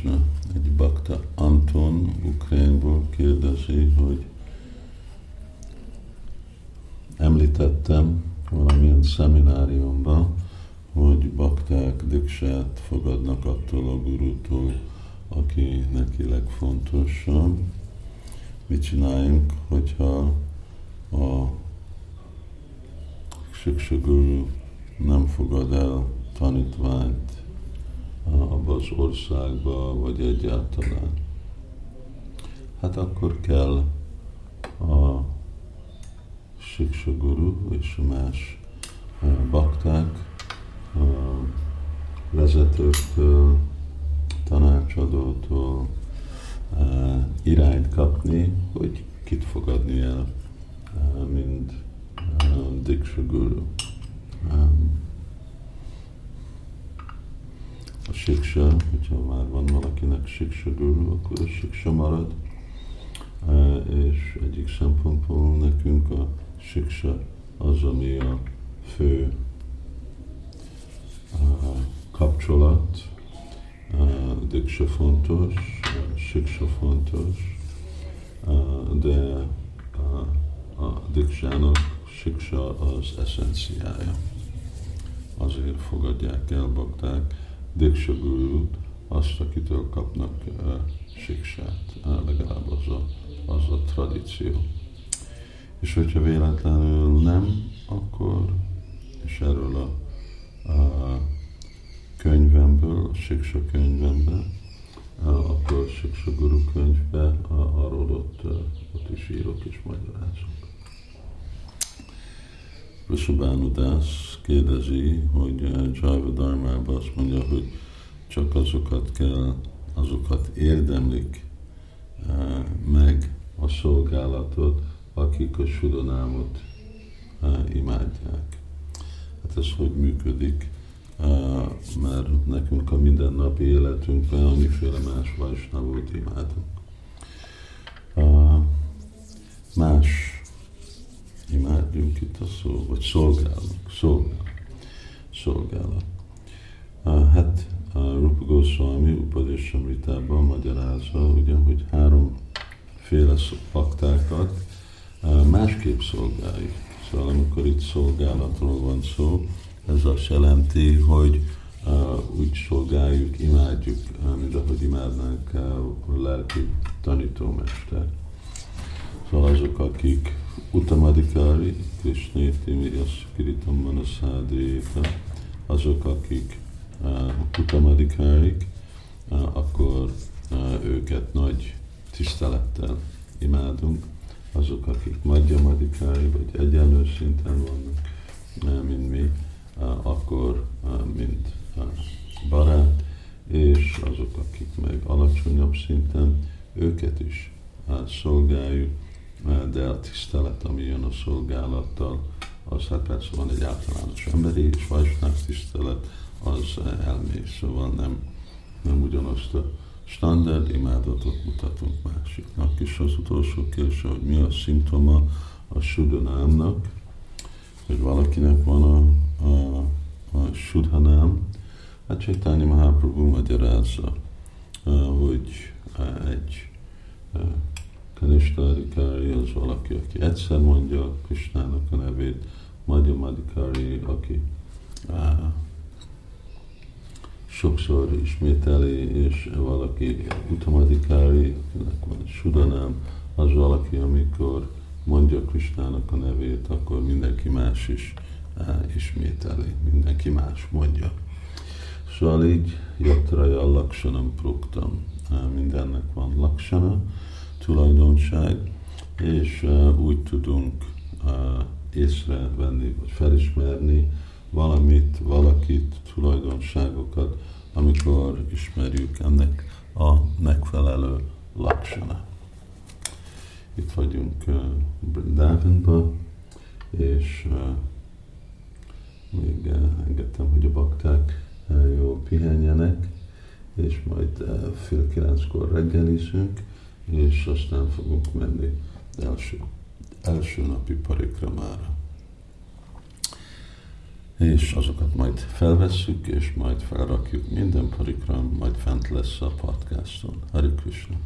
Krishna. Egy bakta Anton Ukrajnból kérdezi, hogy említettem valamilyen szemináriumban, hogy bakták diksát fogadnak attól a gurútól, aki neki legfontosabb. Mit csináljunk, hogyha a Siksa nem fogad el tanítványt az országba, vagy egyáltalán. Hát akkor kell a Siksa Guru és más bakták, vezetőktől, tanácsadótól irányt kapni, hogy kit fogadni el, mint Diksha Guru. A siksa, hogyha már van valakinek siksa guru, akkor a siksa marad. És egyik szempontból nekünk a siksa az, ami a fő kapcsolat, diksa fontos, siksa fontos, de a diksának siksa az eszenciája. Azért fogadják el bakták Diksa Gurút, azt, akitől kapnak uh, siksát, uh, legalább az a, az a tradíció. És hogyha véletlenül nem, akkor, és erről a, a könyvemből, a Siksa könyvemben, akkor Siksa Guru könyvbe arról ott, ott is írok és magyarázok. Vishabánudász kérdezi, hogy Jaiva Dharmában azt mondja, hogy csak azokat kell, azokat érdemlik meg a szolgálatot, akik a Sudanámot imádják. Hát ez hogy működik? mert nekünk a mindennapi életünkben annyiféle más vajsnavót imádunk. Más imádjunk itt a szó, vagy szolgálunk, szolgál, szolgálat. Hát a Rupa Goswami Upadeshamritában magyarázza, ugye, hogy háromféle paktákat másképp szolgáljuk. Szóval amikor itt szolgálatról van szó, ez azt jelenti, hogy uh, úgy szolgáljuk, imádjuk, mint ahogy imádnánk a lelki tanítómester. Szóval azok, akik Utamadikári, Krishneti, Migyas Kiritam Manasádéta, azok, akik uh, Utamadikárik, uh, akkor uh, őket nagy tisztelettel imádunk. Azok, akik Madhyamadikári, vagy egyenlő szinten vannak, uh, mint mi, akkor mint barát, és azok, akik meg alacsonyabb szinten, őket is szolgáljuk, de a tisztelet, ami jön a szolgálattal, az hát persze van egy általános emberi és vajsnák tisztelet, az elmély, szóval nem, nem ugyanazt a standard imádatot mutatunk másiknak. És az utolsó kérdés, hogy mi a szimptoma a sudanámnak, hogy valakinek van a a, a Sudhanám, hát Chaitanya Mahaprabhu magyarázza, hogy egy Kanishta az valaki, aki egyszer mondja Krishnának a nevét, Madhyamadikari, aki sokszor ismételi, és valaki Utamadikári, akinek van Sudanám, az valaki, amikor mondja Krishnának a nevét, akkor mindenki más is ismételi, mindenki más mondja. Szóval így Jatraja Laksanam Pruktam, mindennek van Laksana, tulajdonság, és úgy tudunk észrevenni, vagy felismerni valamit, valakit, tulajdonságokat, amikor ismerjük ennek a megfelelő laksana. Itt vagyunk Brindavanban, és még engedtem, hogy a bakták jól pihenjenek, és majd fél kilenckor reggelizünk, és aztán fogunk menni első, első napi parikramára. és azokat majd felvesszük, és majd felrakjuk minden parikram, majd fent lesz a podcaston. Hari Krishna.